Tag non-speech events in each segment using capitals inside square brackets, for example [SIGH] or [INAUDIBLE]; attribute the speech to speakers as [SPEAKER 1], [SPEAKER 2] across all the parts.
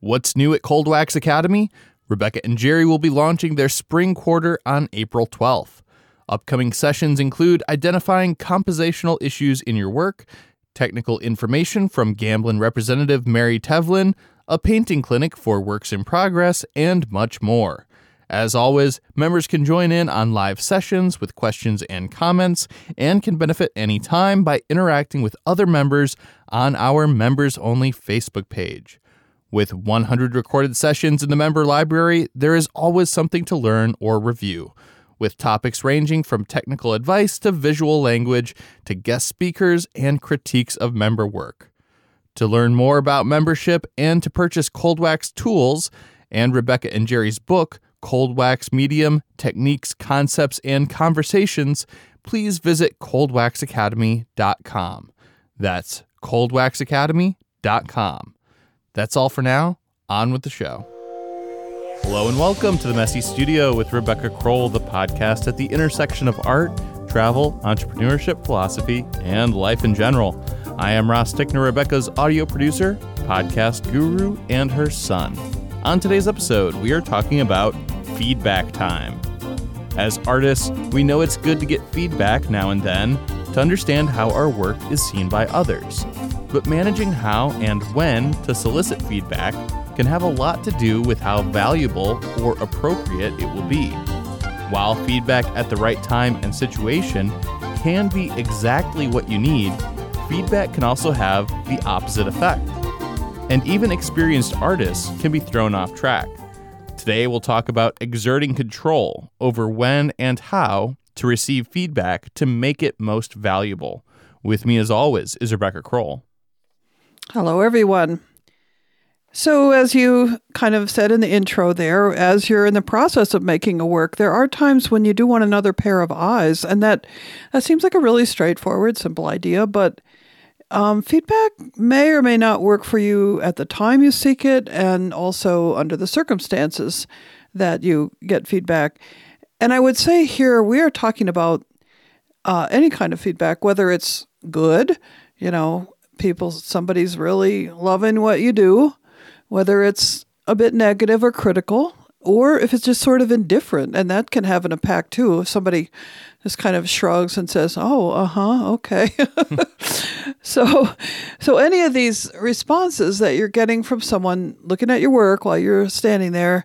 [SPEAKER 1] What's new at Cold Wax Academy? Rebecca and Jerry will be launching their spring quarter on April 12th. Upcoming sessions include identifying compositional issues in your work, technical information from Gamblin representative Mary Tevlin, a painting clinic for works in progress, and much more. As always, members can join in on live sessions with questions and comments and can benefit anytime by interacting with other members on our members only Facebook page. With 100 recorded sessions in the member library, there is always something to learn or review, with topics ranging from technical advice to visual language to guest speakers and critiques of member work. To learn more about membership and to purchase Cold Wax tools and Rebecca and Jerry's book, Cold Wax Medium Techniques, Concepts, and Conversations, please visit coldwaxacademy.com. That's coldwaxacademy.com. That's all for now. On with the show. Hello and welcome to the Messy Studio with Rebecca Crowell, the podcast at the intersection of art, travel, entrepreneurship, philosophy, and life in general. I am Ross Tickner, Rebecca's audio producer, podcast guru, and her son. On today's episode, we are talking about feedback time. As artists, we know it's good to get feedback now and then to understand how our work is seen by others. But managing how and when to solicit feedback can have a lot to do with how valuable or appropriate it will be. While feedback at the right time and situation can be exactly what you need, feedback can also have the opposite effect. And even experienced artists can be thrown off track. Today, we'll talk about exerting control over when and how to receive feedback to make it most valuable. With me, as always, is Rebecca Crowell.
[SPEAKER 2] Hello, everyone. So, as you kind of said in the intro there, as you're in the process of making a work, there are times when you do want another pair of eyes, and that that seems like a really straightforward, simple idea. But um, feedback may or may not work for you at the time you seek it, and also under the circumstances that you get feedback. And I would say here we are talking about uh, any kind of feedback, whether it's good, you know, people, somebody's really loving what you do, whether it's a bit negative or critical, or if it's just sort of indifferent, and that can have an impact too. If somebody just kind of shrugs and says, "Oh, uh huh, okay," [LAUGHS] so, so any of these responses that you're getting from someone looking at your work while you're standing there,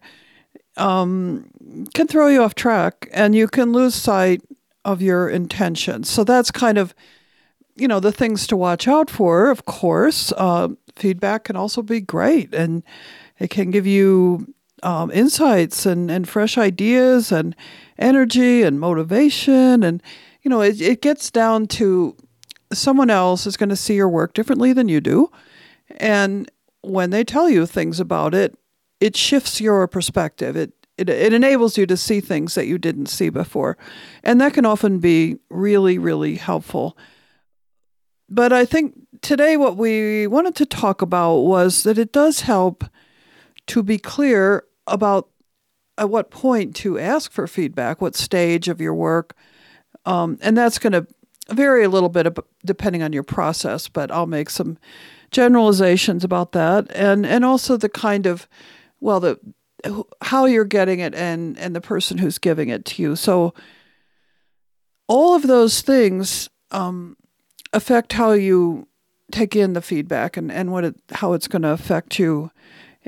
[SPEAKER 2] um, can throw you off track, and you can lose sight of your intentions. So that's kind of, you know, the things to watch out for. Of course, uh, feedback can also be great, and it can give you um, insights and, and fresh ideas and energy and motivation. And, you know, it, it gets down to someone else is going to see your work differently than you do. And when they tell you things about it, it shifts your perspective. It, it, it enables you to see things that you didn't see before. And that can often be really, really helpful. But I think today what we wanted to talk about was that it does help to be clear about at what point to ask for feedback, what stage of your work. Um, and that's going to vary a little bit depending on your process, but I'll make some generalizations about that. And, and also the kind of, well, the how you're getting it and, and the person who's giving it to you. So all of those things um, affect how you take in the feedback and, and what it, how it's going to affect you.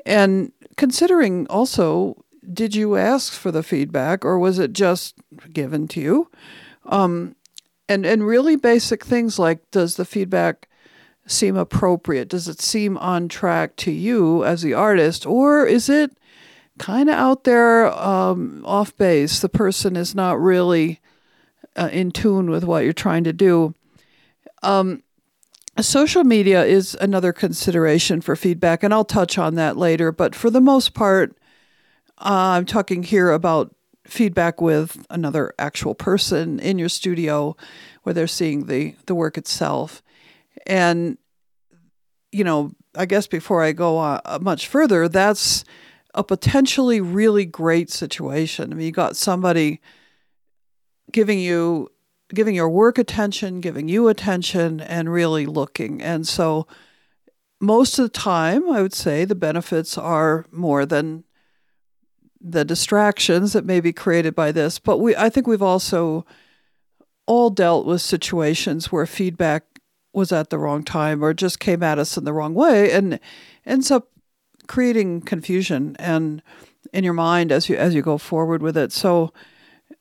[SPEAKER 2] And considering also, did you ask for the feedback or was it just given to you? Um, and and really basic things like does the feedback seem appropriate? Does it seem on track to you as the artist, or is it kind of out there um, off base? The person is not really uh, in tune with what you're trying to do. Um, Social media is another consideration for feedback, and I'll touch on that later. But for the most part, uh, I'm talking here about feedback with another actual person in your studio where they're seeing the, the work itself. And, you know, I guess before I go uh, much further, that's a potentially really great situation. I mean, you got somebody giving you giving your work attention, giving you attention, and really looking. And so most of the time, I would say the benefits are more than the distractions that may be created by this. But we, I think we've also all dealt with situations where feedback was at the wrong time or just came at us in the wrong way and ends up creating confusion and in your mind as you as you go forward with it. So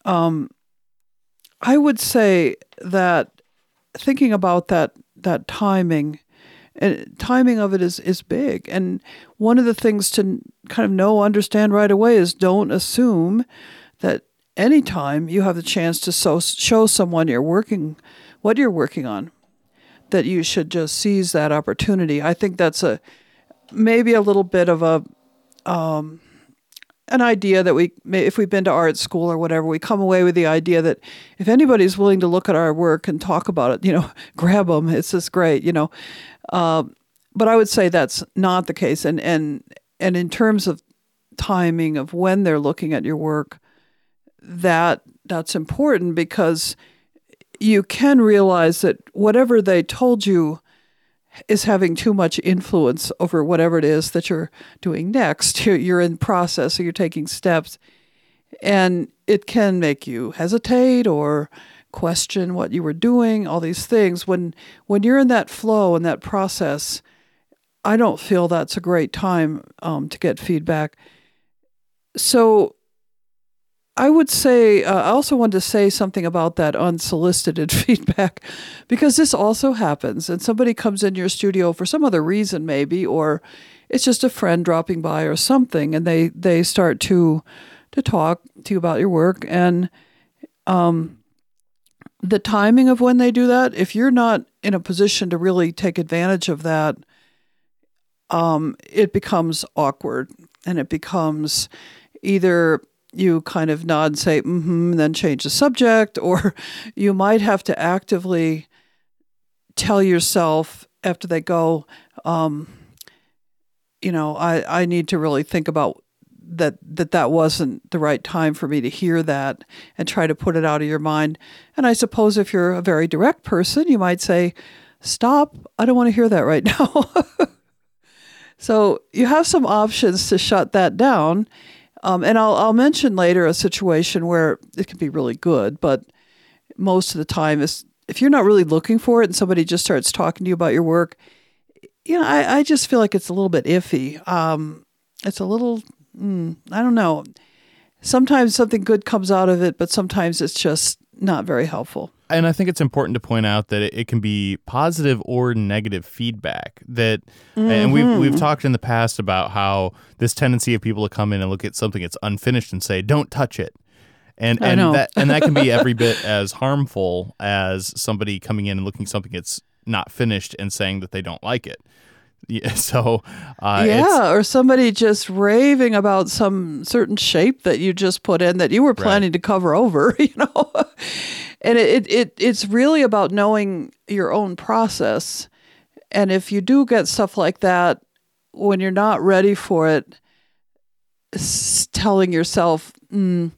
[SPEAKER 2] um, I would say that thinking about that that timing and timing of it is is big. And one of the things to kind of know understand right away is don't assume that anytime you have the chance to so, show someone you're working what you're working on that you should just seize that opportunity. I think that's a maybe a little bit of a um, an idea that we if we've been to art school or whatever we come away with the idea that if anybody's willing to look at our work and talk about it you know [LAUGHS] grab them it's just great you know. Uh, but i would say that's not the case. And and and in terms of timing of when they're looking at your work that that's important because you can realize that whatever they told you is having too much influence over whatever it is that you're doing next. [LAUGHS] You're, in process, or you're taking steps, and it can make you hesitate or question what you were doing. All these things when when you're in that flow and that process. I don't feel that's a great time um, to get feedback. So I would say, uh, I also wanted to say something about that unsolicited [LAUGHS] feedback because this also happens. And somebody comes in your studio for some other reason, maybe, or it's just a friend dropping by or something, and they, they start to to talk to you about your work. And um, the timing of when they do that, if you're not in a position to really take advantage of that, um, it becomes awkward and it becomes either you kind of nod and say, mm hmm, and then change the subject, or [LAUGHS] you might have to actively tell yourself after they go, um, you know, I, I need to really think about that that that wasn't the right time for me to hear that and try to put it out of your mind. And I suppose if you're a very direct person, you might say, "Stop! I don't want to hear that right [LAUGHS] now." so you have some options to shut that down um, and I'll, I'll mention later a situation where it can be really good, but most of the time is if you're not really looking for it and somebody just starts talking to you about your work, you know, I, I just feel like it's a little bit iffy. Um, it's a little, mm, I don't know. Sometimes something good comes out of it, but sometimes it's just not very helpful
[SPEAKER 1] and I think it's important to point out that it, it can be positive or negative feedback. That, mm-hmm. and we've we've mm-hmm. talked in the past about how this tendency of people to come in and look at something that's unfinished and say, "Don't touch it," and and that and that can be [LAUGHS] every bit as harmful as somebody coming in and looking something that's not finished and saying that they don't like it. [LAUGHS] Yeah, so uh,
[SPEAKER 2] yeah, or somebody just raving about some certain shape that you just put in that you were planning right. to cover over, [LAUGHS] you know and it, it it's really about knowing your own process. And if you do get stuff like that when you're not ready for it telling yourself mm,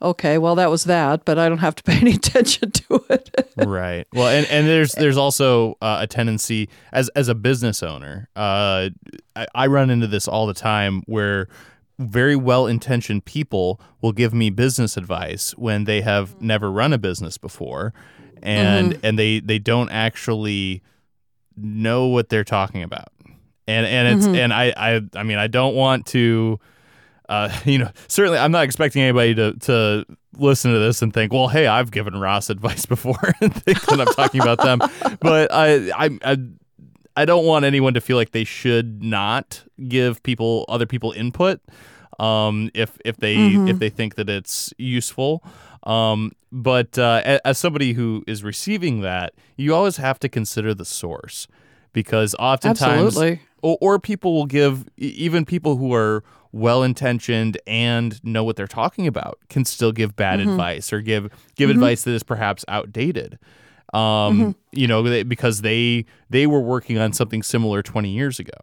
[SPEAKER 2] okay well that was that but i don't have to pay any [LAUGHS] attention to it.
[SPEAKER 1] Right. Well and, and there's there's also uh, a tendency as as a business owner uh, I, I run into this all the time where very well intentioned people will give me business advice when they have mm-hmm. never run a business before and mm-hmm. and they they don't actually know what they're talking about and and it's mm-hmm. and I, I i mean i don't want to uh, [LAUGHS] you know certainly i'm not expecting anybody to to listen to this and think well hey i've given ross advice [LAUGHS] before and think that i'm talking about them [LAUGHS] but I, I i I don't want anyone to feel like they should not give people other people input um, if if they mm-hmm. if they think that it's useful. Um, but uh, as somebody who is receiving that, you always have to consider the source because oftentimes, or, or people will give even people who are well intentioned and know what they're talking about can still give bad mm-hmm. advice or give give mm-hmm. advice that is perhaps outdated um, mm-hmm. you know, because they they were working on something similar 20 years ago.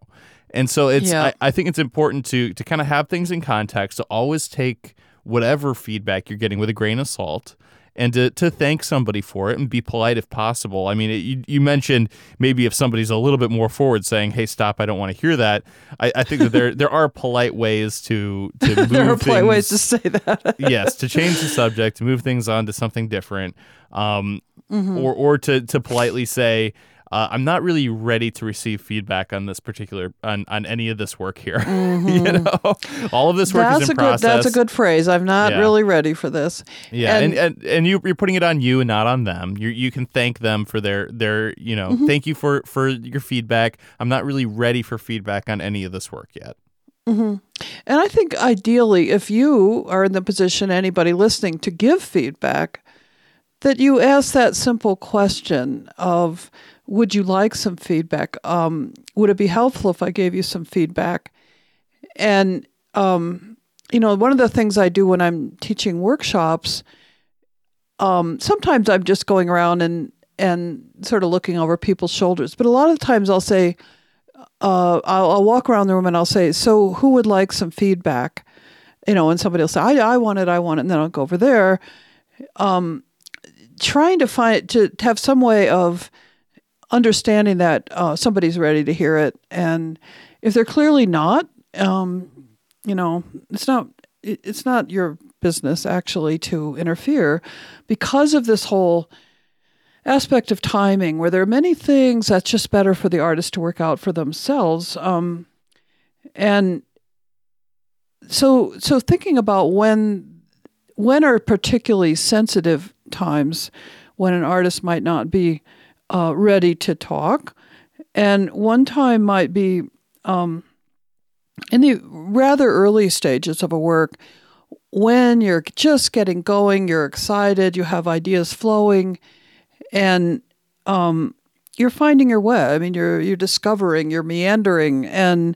[SPEAKER 1] And so it's yeah. I, I think it's important to to kind of have things in context, to always take whatever feedback you're getting with a grain of salt and to, to thank somebody for it and be polite if possible. I mean, it, you, you mentioned maybe if somebody's a little bit more forward saying, hey, stop, I don't want to hear that. I, I think that there [LAUGHS] there are polite ways to, to move [LAUGHS]
[SPEAKER 2] there are polite ways to say that. [LAUGHS]
[SPEAKER 1] yes, to change the subject, to move things on to something different, um, or or to to politely say, uh, "I'm not really ready to receive feedback on this particular on, on any of this work here." [LAUGHS] you know, all of this work
[SPEAKER 2] that's
[SPEAKER 1] is
[SPEAKER 2] a
[SPEAKER 1] in
[SPEAKER 2] good.
[SPEAKER 1] process.
[SPEAKER 2] That's a good phrase. I'm not
[SPEAKER 1] Yeah.
[SPEAKER 2] really ready for this.
[SPEAKER 1] Yeah, and
[SPEAKER 2] And-
[SPEAKER 1] and, and you you're putting it on you and not on them. You you can thank them for their their you know
[SPEAKER 2] Mm-hmm.
[SPEAKER 1] thank you for for your feedback. I'm not really ready for feedback on any of this work yet.
[SPEAKER 2] And I think ideally, if you are in the position, anybody listening, to give feedback, that you ask that simple question of, would you like some feedback? Um, would it be helpful if I gave you some feedback? And, um, you know, one of the things I do when I'm teaching workshops, um, sometimes I'm just going around and, and sort of looking over people's shoulders, but a lot of times I'll say, uh, I'll, I'll walk around the room and I'll say, "So, who would like some feedback?" You know, and somebody will say, "I, I want it, I want it," and then I'll go over there, um, trying to find to, to have some way of understanding that uh, somebody's ready to hear it, and if they're clearly not, um, you know, it's not it, it's not your business actually to interfere. Because of this whole aspect of timing where there are many things that's just better for the artist to work out for themselves um, and so so thinking about when when are particularly sensitive times when an artist might not be uh, ready to talk and one time might be um, in the rather early stages of a work when you're just getting going you're excited you have ideas flowing and um, you're finding your way. I mean, you're you're discovering, you're meandering, and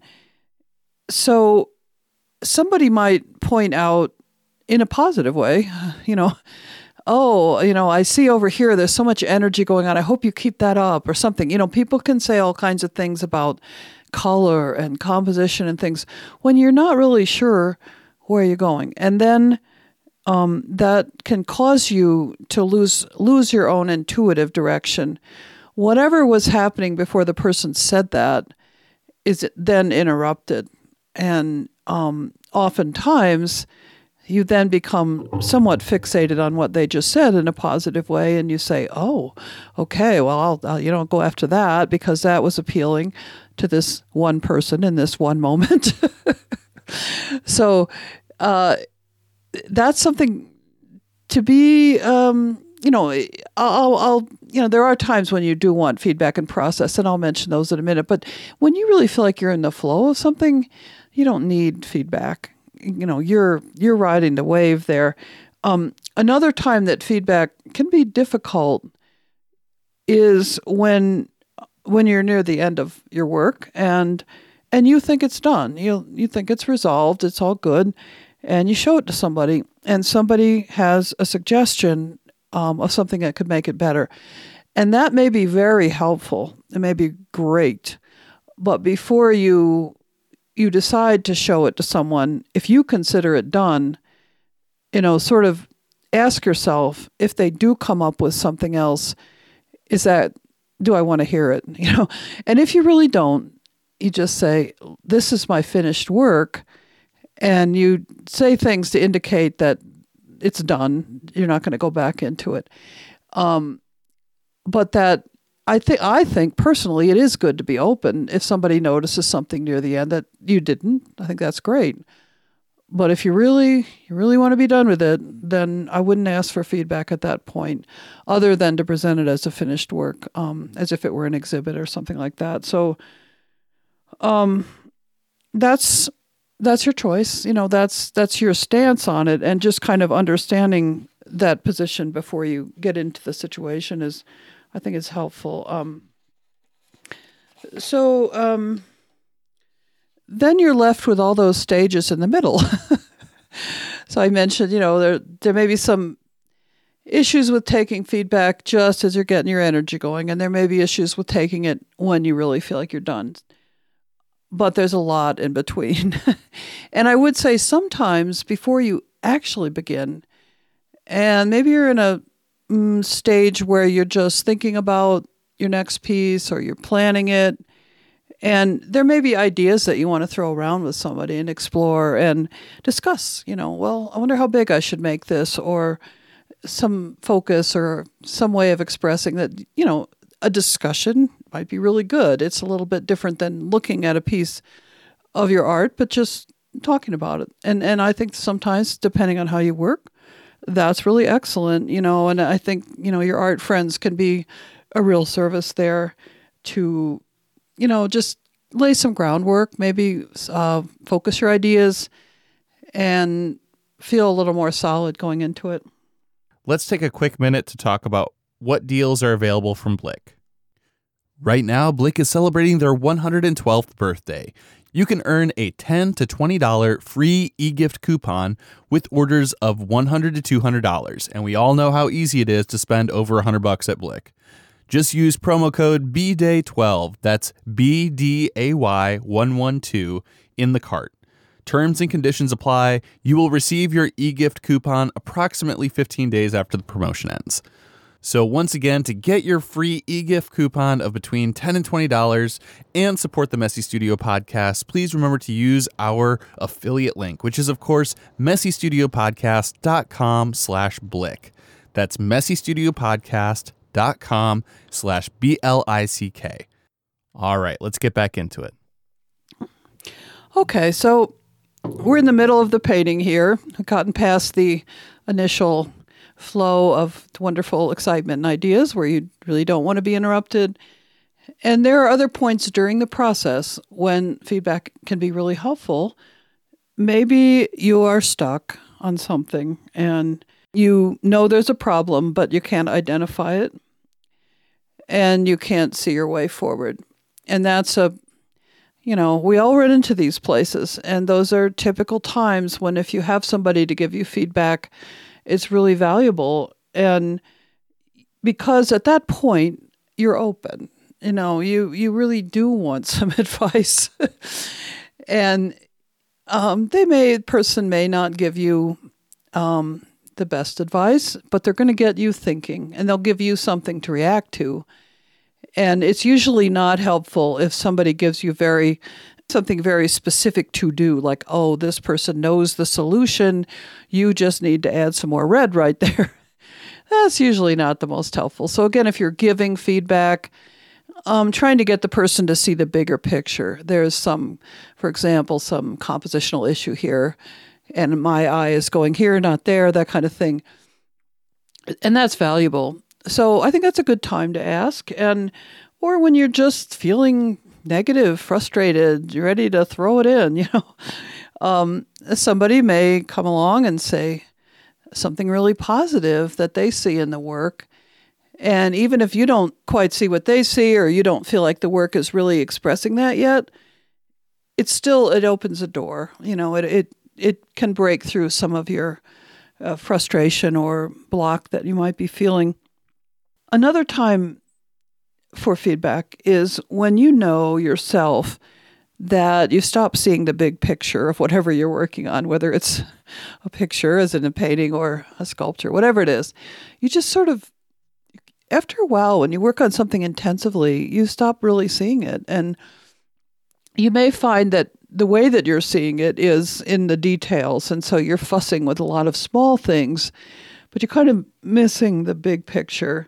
[SPEAKER 2] so somebody might point out in a positive way, [LAUGHS] you know, oh, you know, I see over here there's so much energy going on. I hope you keep that up, or something. You know, people can say all kinds of things about color and composition and things when you're not really sure where you're going, and then um, that can cause you to lose lose your own intuitive direction. Whatever was happening before the person said that is then interrupted, and um, oftentimes you then become somewhat fixated on what they just said in a positive way, and you say, "Oh, okay, well, I'll, I'll you know go after that because that was appealing to this one person in this one moment." [LAUGHS] so. Uh, that's something to be um, you know I'll, I'll you know there are times when you do want feedback and process and i'll mention those in a minute but when you really feel like you're in the flow of something you don't need feedback you know you're you're riding the wave there um, another time that feedback can be difficult is when when you're near the end of your work and and you think it's done you you think it's resolved it's all good and you show it to somebody, and somebody has a suggestion um, of something that could make it better. And that may be very helpful. It may be great. But before you you decide to show it to someone, if you consider it done, you know, sort of ask yourself if they do come up with something else, is that do I want to hear it? [LAUGHS] You know, and if you really don't, you just say, This is my finished work and you say things to indicate that it's done. You're not going to go back into it. Um, but that I think I think personally it is good to be open. If somebody notices something near the end that you didn't, I think that's great. But if you really you really want to be done with it, then I wouldn't ask for feedback at that point, other than to present it as a finished work, um, as if it were an exhibit or something like that. So, um, that's that's your choice. You know, that's that's your stance on it, and just kind of understanding that position before you get into the situation is, I think, it's helpful. Um, so um, then you're left with all those stages in the middle. [LAUGHS] so I mentioned, you know, there there may be some issues with taking feedback just as you're getting your energy going, and there may be issues with taking it when you really feel like you're done but there's a lot in between. [LAUGHS] and I would say sometimes before you actually begin, and maybe you're in a mm, stage where you're just thinking about your next piece or you're planning it. And there may be ideas that you want to throw around with somebody and explore and discuss, you know, well, I wonder how big I should make this or some focus or some way of expressing that, you know, a discussion might be really good. It's a little bit different than looking at a piece of your art, but just talking about it. And and I think sometimes depending on how you work, that's really excellent, you know, and I think, you know, your art friends can be a real service there to, you know, just lay some groundwork, maybe uh, focus your ideas and feel a little more solid going into it.
[SPEAKER 1] Let's take a quick minute to talk about what deals are available from Blick. Right now, Blick is celebrating their 112th birthday. You can earn a 10 to $20 free e-gift coupon with orders of 100 to $200, and we all know how easy it is to spend over 100 bucks at Blick. Just use promo code BDAY12, that's BDAY112 in the cart. Terms and conditions apply. You will receive your e-gift coupon approximately 15 days after the promotion ends. So once again, to get your free e-gift coupon of between 10 and $20 and support the Messy Studio podcast, please remember to use our affiliate link, which is of course messystudiopodcast.com slash blick. That's messystudiopodcast.com slash B-L-I-C-K. All right, let's get back into it.
[SPEAKER 2] Okay, so we're in the middle of the painting here. I've gotten past the initial flow of wonderful excitement and ideas where you really don't want to be interrupted. And there are other points during the process when feedback can be really helpful. Maybe you are stuck on something and you know there's a problem, but you can't identify it and you can't see your way forward. And that's a, you know, we all run into these places, and those are typical times when if you have somebody to give you feedback, it's really valuable. And because at that point, you're open. You know, you, you really do want some [LAUGHS] advice. and um, they may, person may not give you um, the best advice, but they're going to get you thinking and they'll give you something to react to. And it's usually not helpful if somebody gives you very something very specific to do, like, oh, this person knows the solution. You just need to add some more red right [LAUGHS] there. That's usually not the most helpful. So, again, if you're giving feedback, um, trying to get the person to see the bigger picture. There's some, for example, some compositional issue here, and my eye is going here, not there, that kind of thing. And that's valuable. So I think that's a good time to ask. And or when you're just feeling negative, frustrated, ready to throw it in, [LAUGHS] you know. Um, somebody may come along and say something really positive that they see in the work. And even if you don't quite see what they see or you don't feel like the work is really expressing that yet, it still it opens a door. You know, it it it can break through some of your uh, frustration or block that you might be feeling. Another time for feedback is when you know yourself that you stop seeing the big picture of whatever you're working on, whether it's a picture as in a painting or a sculpture, whatever it is. You just sort of, after a while, when you work on something intensively, you stop really seeing it. And you may find that the way that you're seeing it is in the details. And so you're fussing with a lot of small things, but you're kind of missing the big picture.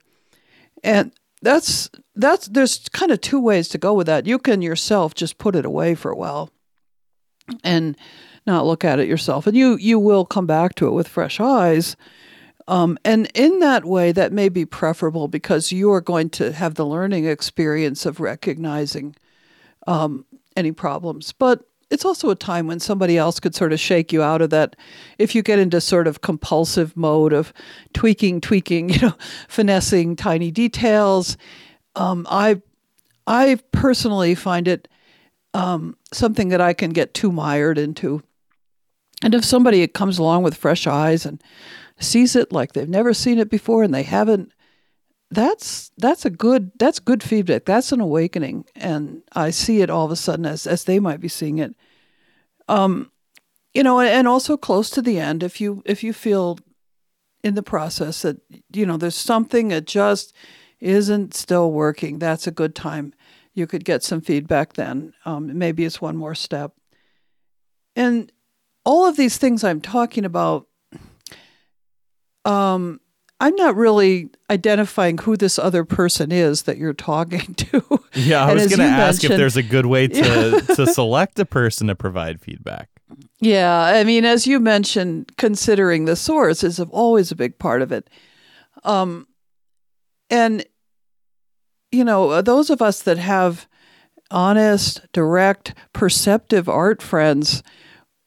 [SPEAKER 2] And that's that's there's kind of two ways to go with that. You can yourself just put it away for a while and not look at it yourself. And you you will come back to it with fresh eyes. Um, and in that way, that may be preferable because you are going to have the learning experience of recognizing um, any problems. But it's also a time when somebody else could sort of shake you out of that. If you get into sort of compulsive mode of tweaking tweaking [LAUGHS] you know finessing tiny details um, i i personally find it um, something that i can get too mired into. And if somebody comes along with fresh eyes and sees it like they've never seen it before and they haven't that's that's a good that's good feedback. That's an awakening, and I see it all of a sudden as as they might be seeing it. Um, you know, and also close to the end, if you if you feel in the process that you know there's something that just isn't still working, that's a good time. You could get some feedback then. Um, maybe it's one more step. And all of these things I'm talking about, um, I'm not really identifying who this other person is that you're talking [LAUGHS] to.
[SPEAKER 1] Yeah, I
[SPEAKER 2] And
[SPEAKER 1] was going to ask if there's a good way to [LAUGHS] to select a person to provide feedback.
[SPEAKER 2] Yeah, I mean, as you mentioned, considering the source is always a big part of it. Um, and you know, those of us that have honest, direct, perceptive art friends,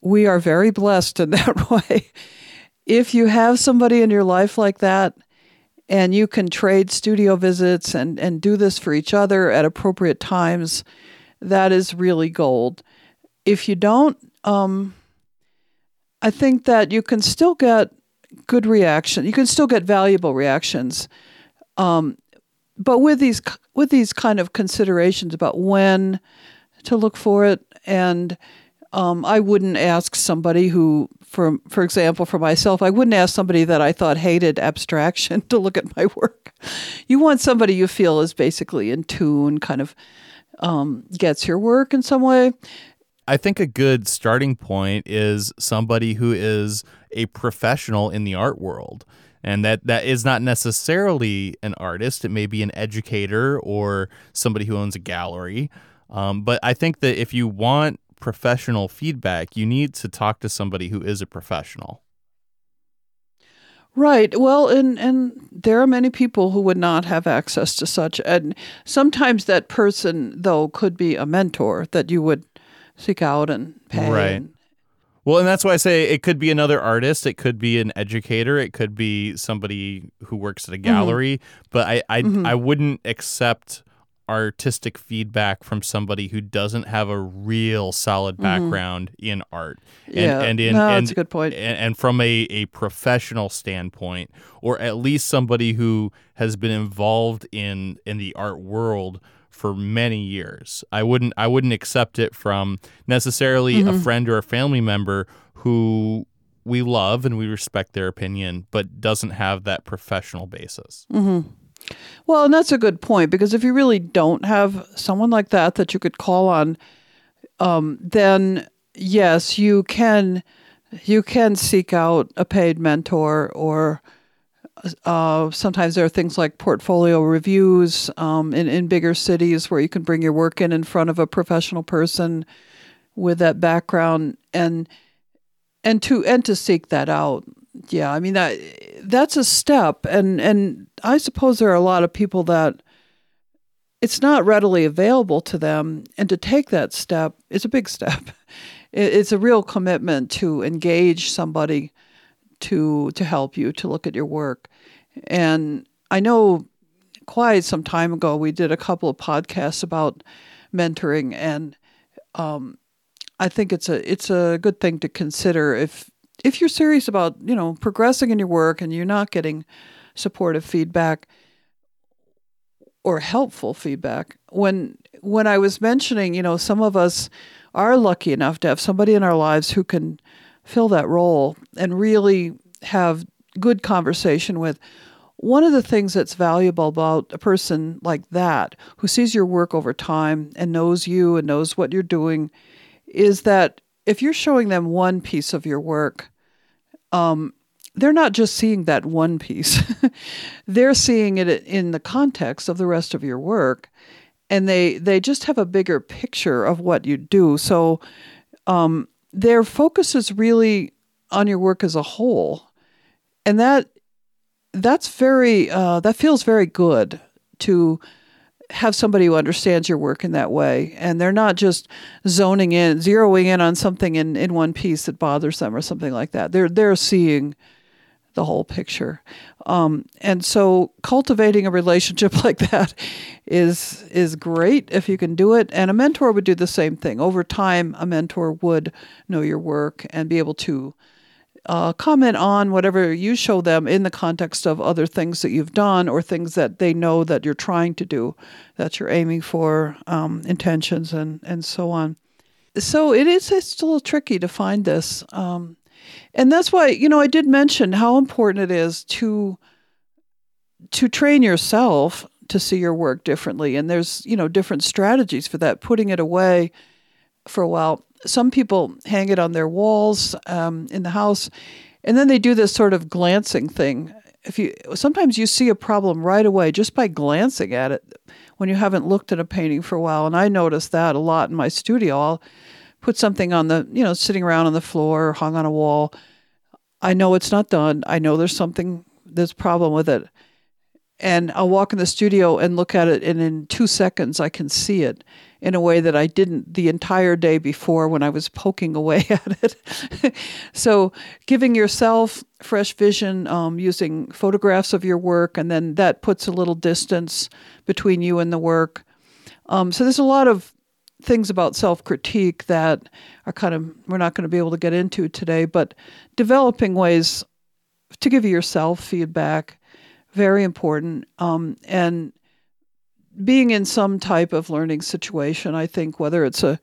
[SPEAKER 2] we are very blessed in that [LAUGHS] way. If you have somebody in your life like that, and you can trade studio visits and, and do this for each other at appropriate times, that is really gold. If you don't, um, I think that you can still get good reaction. You can still get valuable reactions, um, but with these with these kind of considerations about when to look for it, and um, I wouldn't ask somebody who, for for example, for myself, I wouldn't ask somebody that I thought hated abstraction [LAUGHS] to look at my work. You want somebody you feel is basically in tune, kind of um, gets your work in some way.
[SPEAKER 1] I think a good starting point is somebody who is a professional in the art world. And that, that is not necessarily an artist. It may be an educator or somebody who owns a gallery. Um, but I think that if you want professional feedback, you need to talk to somebody who is a professional.
[SPEAKER 2] Right. Well, and and there are many people who would not have access to such, and sometimes that person though could be a mentor that you would seek out and pay.
[SPEAKER 1] Right.
[SPEAKER 2] and-
[SPEAKER 1] Well, and that's why I say it could be another artist, it could be an educator, it could be somebody who works at a mm-hmm. gallery, but I I, mm-hmm. I wouldn't accept artistic feedback from somebody who doesn't have a real solid mm-hmm. background in art. And,
[SPEAKER 2] Yeah.
[SPEAKER 1] and in
[SPEAKER 2] No,
[SPEAKER 1] and,
[SPEAKER 2] that's a good point.
[SPEAKER 1] And, and from a, a professional standpoint, or at least somebody who has been involved in in the art world for many years. I wouldn't I wouldn't accept it from necessarily a mm-hmm. friend or a family member who we love and we respect their opinion, but doesn't have that professional basis. Mm-hmm.
[SPEAKER 2] Well, and that's a good point because if you really don't have someone like that that you could call on, um, then yes, you can you can seek out a paid mentor or uh, sometimes there are things like portfolio reviews um, in, in bigger cities where you can bring your work in in front of a professional person with that background and and to and to seek that out. Yeah i mean that that's a step and and i suppose there are a lot of people that it's not readily available to them and to take that step is a big step. [LAUGHS] It's a real commitment to engage somebody to to help you to look at your work. And i know quite some time ago we did a couple of podcasts about mentoring and um, I think it's a it's a good thing to consider if if you're serious about you know progressing in your work and you're not getting supportive feedback or helpful feedback. When when I was mentioning, you know, some of us are lucky enough to have somebody in our lives who can fill that role and really have good conversation with. One of the things that's valuable about a person like that who sees your work over time and knows you and knows what you're doing is that if you're showing them one piece of your work, um, they're not just seeing that one piece. [LAUGHS] they're seeing it in the context of the rest of your work, and they they just have a bigger picture of what you do. So um, their focus is really on your work as a whole, and that that's very uh, that feels very good to have somebody who understands your work in that way. And they're not just zoning in zeroing in on something in, in one piece that bothers them or something like that. They're they're seeing the whole picture. Um, and so cultivating a relationship [LAUGHS] like that is is great if you can do it. And a mentor would do the same thing. Over time a mentor would know your work and be able to uh, comment on whatever you show them in the context of other things that you've done or things that they know that you're trying to do, that you're aiming for, um, intentions, and, and so on. So it is it's a little tricky to find this. Um, and that's why you know I did mention how important it is to to train yourself to see your work differently, and there's you know different strategies for that. Putting it away for a while. Some people hang it on their walls um, in the house, and then they do this sort of glancing thing. If you sometimes you see a problem right away just by glancing at it when you haven't looked at a painting for a while, and I notice that a lot in my studio. I'll put something on the you know sitting around on the floor, hung on a wall. I know it's not done. I know there's something there's problem with it and I'll walk in the studio and look at it, and in two seconds I can see it in a way that I didn't the entire day before when I was poking away [LAUGHS] at it. so, giving yourself fresh vision, um, using photographs of your work, and then that puts a little distance between you and the work. Um, so, there's a lot of things about self critique that are kind of, we're not going to be able to get into today, but developing ways to give yourself feedback very important. Um, and being in some type of learning situation, I think whether it's a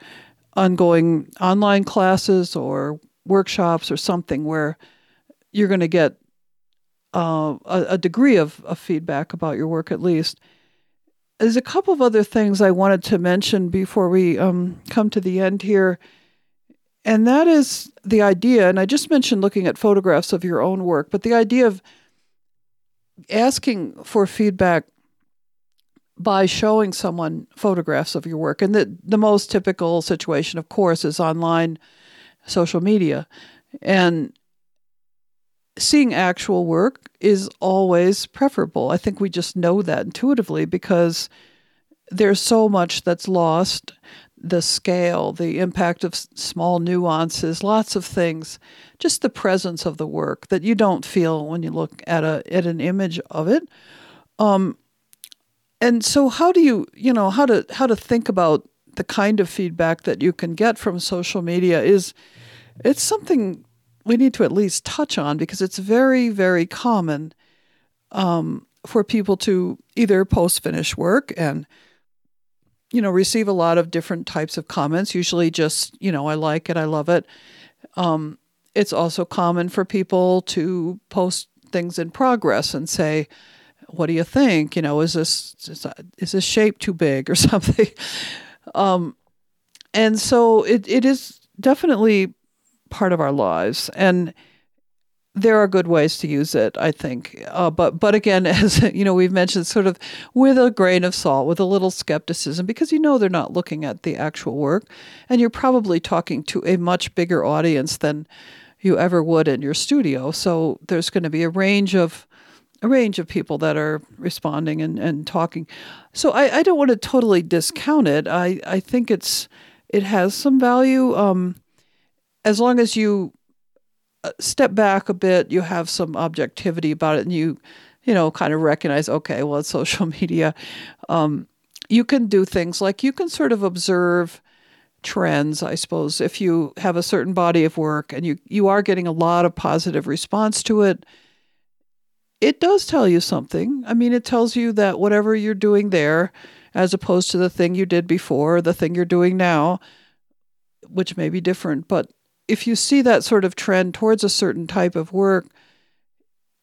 [SPEAKER 2] ongoing online classes or workshops or something where you're going to get uh, a, a, degree of, of feedback about your work at least. There's a couple of other things I wanted to mention before we um, come to the end here. And that is the idea, and I just mentioned looking at photographs of your own work, but the idea of asking for feedback by showing someone photographs of your work. And the, the most typical situation, of course, is online social media. And seeing actual work is always preferable. I think we just know that intuitively because there's so much that's lost the scale, the impact of small nuances, lots of things, just the presence of the work that you don't feel when you look at a at an image of it. Um, and so, how do you, you know, how to how to think about the kind of feedback that you can get from social media is it's something we need to at least touch on because it's very very common um, for people to either post finished work and you know, receive a lot of different types of comments, usually just, you know, I like it, I love it. Um, it's also common for people to post things in progress and say, what do you think? You know, is this is this shape too big or [LAUGHS] something? Um, and so it, it is definitely part of our lives. And there are good ways to use it, I think. Uh, but but again, [LAUGHS] as you know, we've mentioned, sort of with a grain of salt, with a little skepticism, because you know they're not looking at the actual work, and you're probably talking to a much bigger audience than you ever would in your studio. So there's going to be a range of a range of people that are responding and, and talking. So I, I don't want to totally discount it. I, I think it's it has some value. Um, as long as you uh, step back a bit, you have some objectivity about it, and you, you know, kind of recognize, okay, well, it's [LAUGHS] social media. Um, you can do things like you can sort of observe trends, I suppose, if you have a certain body of work and you, you are getting a lot of positive response to it. It does tell you something. I mean, it tells you that whatever you're doing there, as opposed to the thing you did before, the thing you're doing now, which may be different, but if you see that sort of trend towards a certain type of work,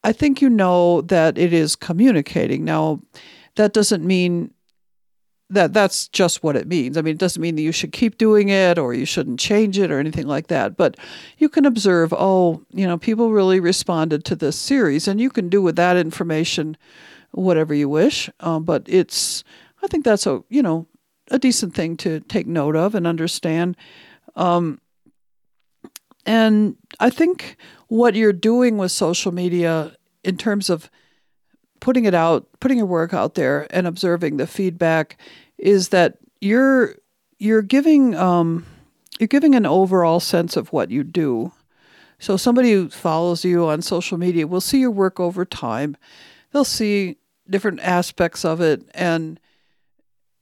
[SPEAKER 2] I think you know that it is communicating. Now, that doesn't mean that that's just what it means. I mean, it doesn't mean that you should keep doing it or you shouldn't change it or anything like that. But you can observe, oh, you know, people really responded to this series, and you can do with that information whatever you wish. Um, but it's, I think that's a, you know, a decent thing to take note of and understand. Um, and I think what you're doing with social media in terms of putting it out, putting your work out there and observing the feedback is that you're you're giving um, you're giving an overall sense of what you do. So somebody who follows you on social media will see your work over time. They'll see different aspects of it and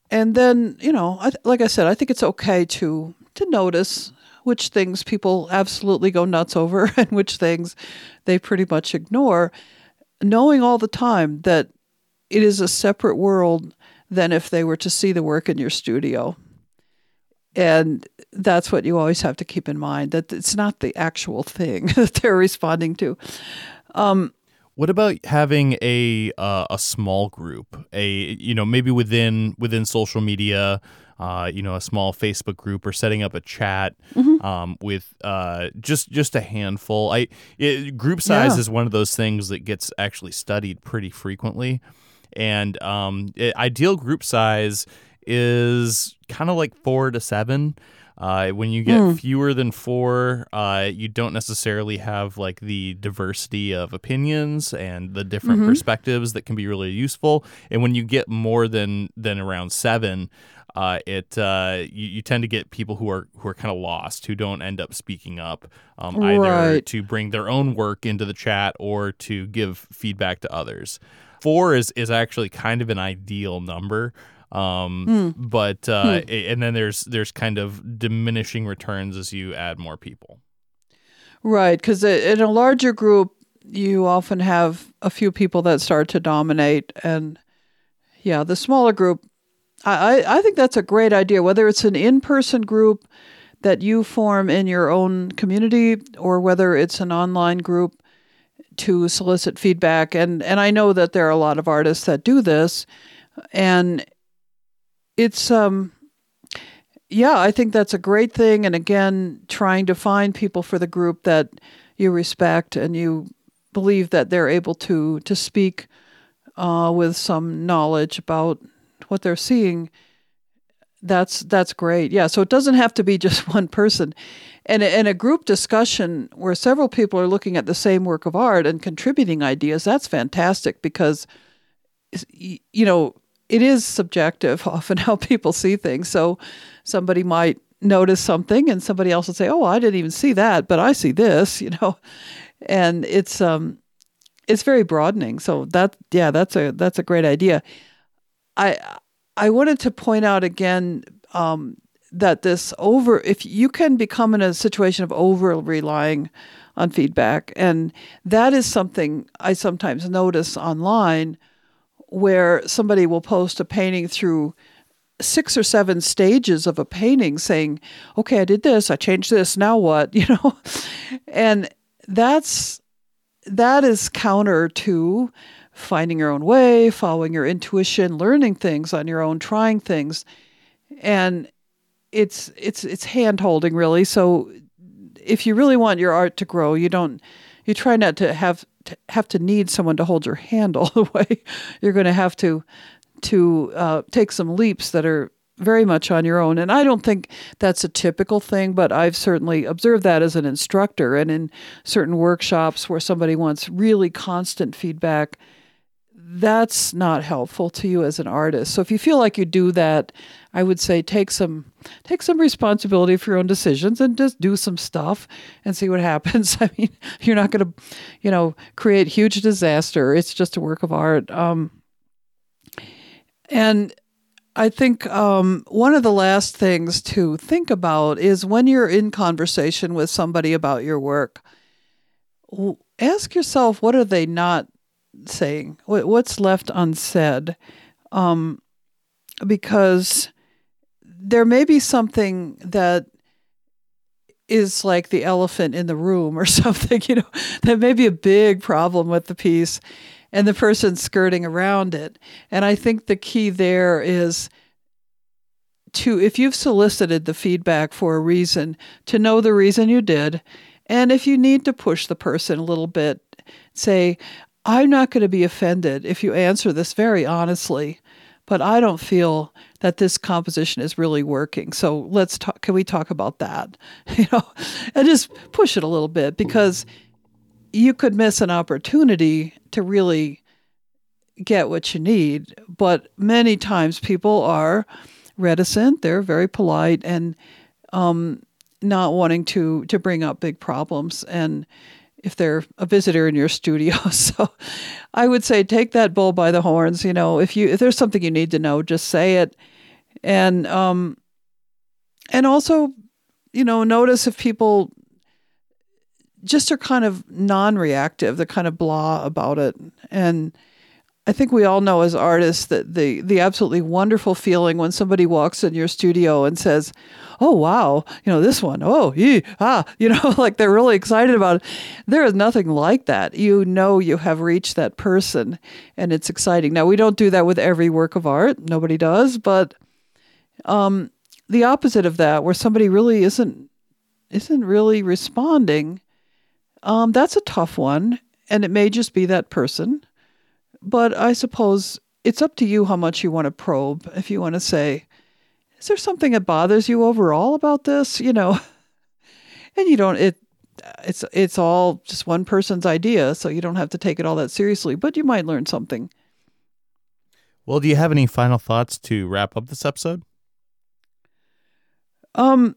[SPEAKER 2] and then, you know, I, like I said, I think it's okay to to notice which things people absolutely go nuts over [LAUGHS] and which things they pretty much ignore, knowing all the time that it is a separate world than if they were to see the work in your studio. And that's what you always have to keep in mind that it's not the actual thing [LAUGHS] that they're responding to. Um,
[SPEAKER 1] what about having a uh, a small group, a you know maybe within within social media, uh, you know a small Facebook group, or setting up a chat
[SPEAKER 2] mm-hmm.
[SPEAKER 1] um, with uh, just just a handful. I it, group size
[SPEAKER 2] Yeah.
[SPEAKER 1] is one of those things that gets actually studied pretty frequently, and um, it, ideal group size is kind of like four to seven. Uh, when you get
[SPEAKER 2] Hmm.
[SPEAKER 1] fewer than four, uh, you don't necessarily have like the diversity of opinions and the different
[SPEAKER 2] Mhm.
[SPEAKER 1] perspectives that can be really useful. And when you get more than than around seven, uh, it uh, you, you tend to get people who are who are kind of lost, who don't end up speaking up, um, either to bring their own work into the chat or to give feedback to others. Four is is actually kind of an ideal number. Um,
[SPEAKER 2] Hmm.
[SPEAKER 1] but uh, a- and then there's there's kind of diminishing returns as you add more people.
[SPEAKER 2] Right, because in a larger group, you often have a few people that start to dominate, and yeah, the smaller group. I, I I think that's a great idea. Whether it's an in-person group that you form in your own community, or whether it's an online group to solicit feedback, and and I know that there are a lot of artists that do this, and it's um yeah, I think that's a great thing. And again, trying to find people for the group that you respect and you believe that they're able to to speak uh, with some knowledge about what they're seeing. That's that's great. Yeah. So it doesn't have to be just [LAUGHS] one person. And in a group discussion where several people are looking at the same work of art and contributing ideas, that's fantastic because you know it is subjective [LAUGHS] often how people see things. So somebody might notice something and somebody else will say, "Oh, I didn't even see that, but I see this," [LAUGHS] you know. And it's um it's very broadening. So that yeah, that's a that's a great idea. I I wanted to point out again um that this over if you can become in a situation of over relying on feedback and that is something I sometimes notice online where somebody will post a painting through six or seven stages of a painting saying, okay, I did this, I changed this, now what? [LAUGHS] You know? And that's that is counter to finding your own way, following your intuition, learning things on your own, trying things. And it's it's it's hand holding really. So if you really want your art to grow, you don't you try not to have to have to need someone to hold your hand [LAUGHS] all the way. You're going to have to to uh, take some leaps that are very much on your own. And I don't think that's a typical thing, but I've certainly observed that as an instructor and in certain workshops where somebody wants really constant feedback. That's not helpful to you as an artist. So if you feel like you do that, I would say take some take some responsibility for your own decisions and just do some stuff and see what [LAUGHS] happens. I mean, you're not going to, you know, create huge disaster. It's just a work of art. Um, and I think um, one of the last things to think about is when you're in conversation with somebody about your work, ask yourself what are they not saying? What's left unsaid? Um, because there may be something that is like the elephant in the room or [LAUGHS] something, you know, that may be a big problem with the piece and the person skirting around it. And I think the key there is to, if you've solicited the feedback for a reason, to know the reason you did. And if you need to push the person a little bit, say, I'm not going to be offended if you answer this very honestly, but I don't feel that this composition is really working. So let's talk. Can we talk about that? [LAUGHS] You know, and just push it a little bit because you could miss an opportunity to really get what you need. But many times people are reticent. They're very polite and um, not wanting to to bring up big problems. And if they're a visitor in your studio, [LAUGHS] so I would say take that bull by the horns. You know, if you if there's something you need to know, just say it. And um, and also, you know, notice if people just are kind of non-reactive, they're kind of blah about it, and I think we all know as artists that the the absolutely wonderful feeling when somebody walks in your studio and says, "Oh wow, you know this one. Oh, yeah, ah, you know, [LAUGHS] like they're really excited about it." There is nothing like that. You know you have reached that person and it's exciting. Now, we don't do that with every work of art. Nobody does, but um the opposite of that where somebody really isn't isn't really responding, um that's a tough one and it may just be that person but I suppose it's up to you how much you want to probe. If you want to say, is there something that bothers you overall about this? You know, [LAUGHS] and you don't, it, it's, it's all just one person's idea. So you don't have to take it all that seriously, but you might learn something.
[SPEAKER 1] Well, do you have any final thoughts to wrap up this episode?
[SPEAKER 2] Um,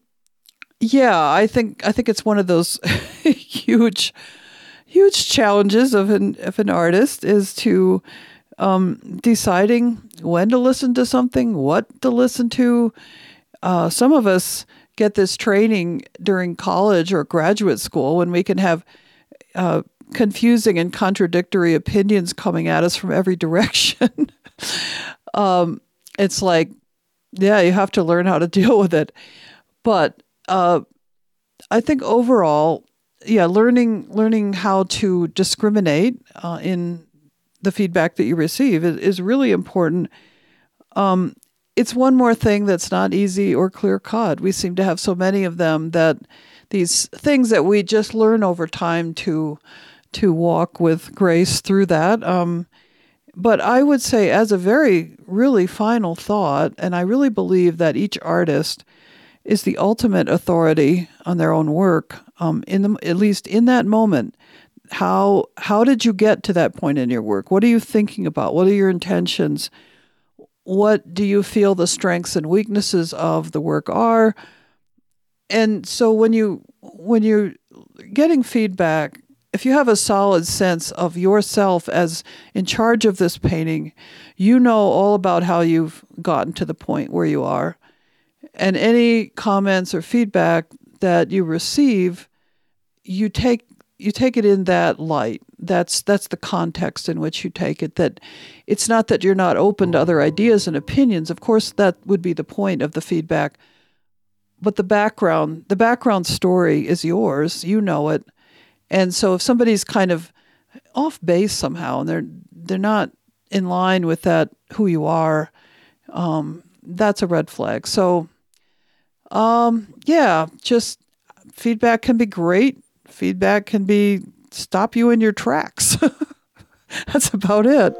[SPEAKER 2] yeah, I think I think it's one of those [LAUGHS] huge huge challenges of an of an artist is to um, deciding when to listen to something, what to listen to. Uh, some of us get this training during college or graduate school when we can have uh, confusing and contradictory opinions coming at us from every [LAUGHS] direction. um, it's like, yeah, you have to learn how to deal with it. But uh, I think overall, yeah, learning learning how to discriminate uh, in the feedback that you receive is, is really important. Um, it's one more thing that's not easy or clear cut. We seem to have so many of them that these things that we just learn over time to to walk with grace through that. Um, but I would say, as a very really final thought, and I really believe that each artist is the ultimate authority on their own work. Um, in the at least in that moment, how how did you get to that point in your work? What are you thinking about? What are your intentions? What do you feel the strengths and weaknesses of the work are? And so when you when you're getting feedback, if you have a solid sense of yourself as in charge of this painting, you know all about how you've gotten to the point where you are and any comments or feedback that you receive, you take you take it in that light. That's that's the context in which you take it. That it's not that you're not open to other ideas and opinions. Of course, that would be the point of the feedback. But the background, the background story is yours. You know it, and so if somebody's kind of off base somehow and they're they're not in line with that who you are, um, that's a red flag. So um, yeah, just feedback can be great. Feedback can be stop you in your tracks. [LAUGHS] That's about it.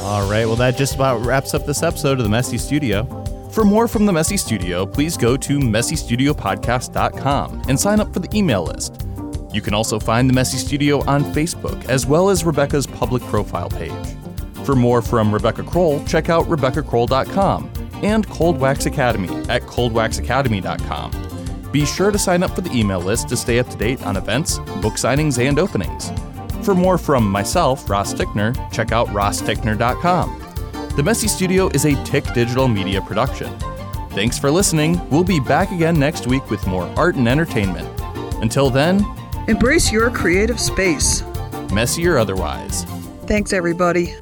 [SPEAKER 1] All right, well, that just about wraps up this episode of the Messy Studio. For more from the Messy Studio, please go to messystudiopodcast.com and sign up for the email list. You can also find the Messy Studio on Facebook, as well as Rebecca's public profile page. For more from Rebecca Crowell, check out RebeccaCrowell.com and Cold Wax Academy at coldwaxacademy.com. Be sure to sign up for the email list to stay up to date on events, book signings, and openings. For more from myself, Ross Tickner, check out rosstickner.com. The Messy Studio is a Tick Digital Media production. Thanks for listening. We'll be back again next week with more art and entertainment. Until then,
[SPEAKER 2] embrace your creative space,
[SPEAKER 1] messy or otherwise.
[SPEAKER 2] Thanks, everybody.